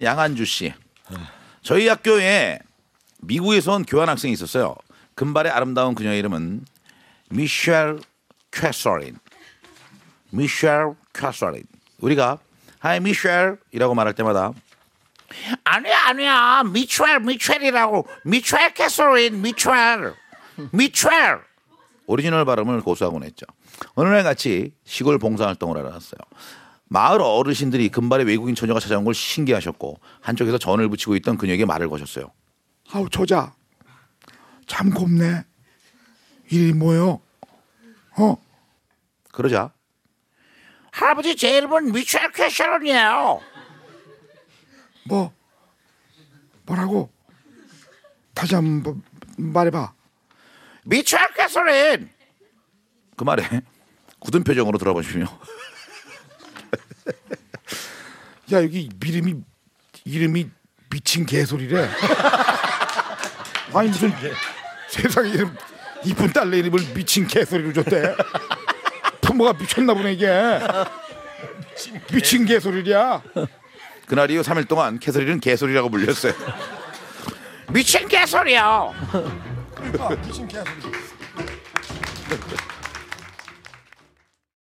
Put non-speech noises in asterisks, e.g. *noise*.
양한주 씨. 저희 학교에 미국에서 온 교환 학생이 있었어요. 금발의 아름다운 그녀 의 이름은 미셸 캐서린. 미셸 캐서린. 우리가 Hi 미셸이라고 말할 때마다 아니야 아니야 미첼 미첼이라고 미첼 캐서린 미첼 미첼 오리지널 발음을 고수하곤 했죠. 어느 날 같이 시골 봉사활동을 하러 갔어요. 마을 어르신들이 금발의 외국인 처녀가 찾아온 걸 신기하셨고 한쪽에서 전을 붙이고 있던 그녀에게 말을 거셨어요. 아우 저자 참 곱네 이름이 뭐요? 어? 그러자 할아버지 제 이름은 미첼 캐서린이에요. 뭐 뭐라고? 다시 한 번 말해봐 미첼 캐서린. 그 말에 굳은 표정으로 들어보시며 *laughs* 야 여기 이름이 이름이 미친 개소리래. *laughs* 아니 무슨 세상에 이름 이쁜 딸내 이름을 미친 개소리로 줬대? 부모가 미쳤나 보네 이게. 미친 개소리야. 그날 이후 3일 동안 캐서린은 개소리라고 불렸어요. 미친 개소리요. 미친 개소리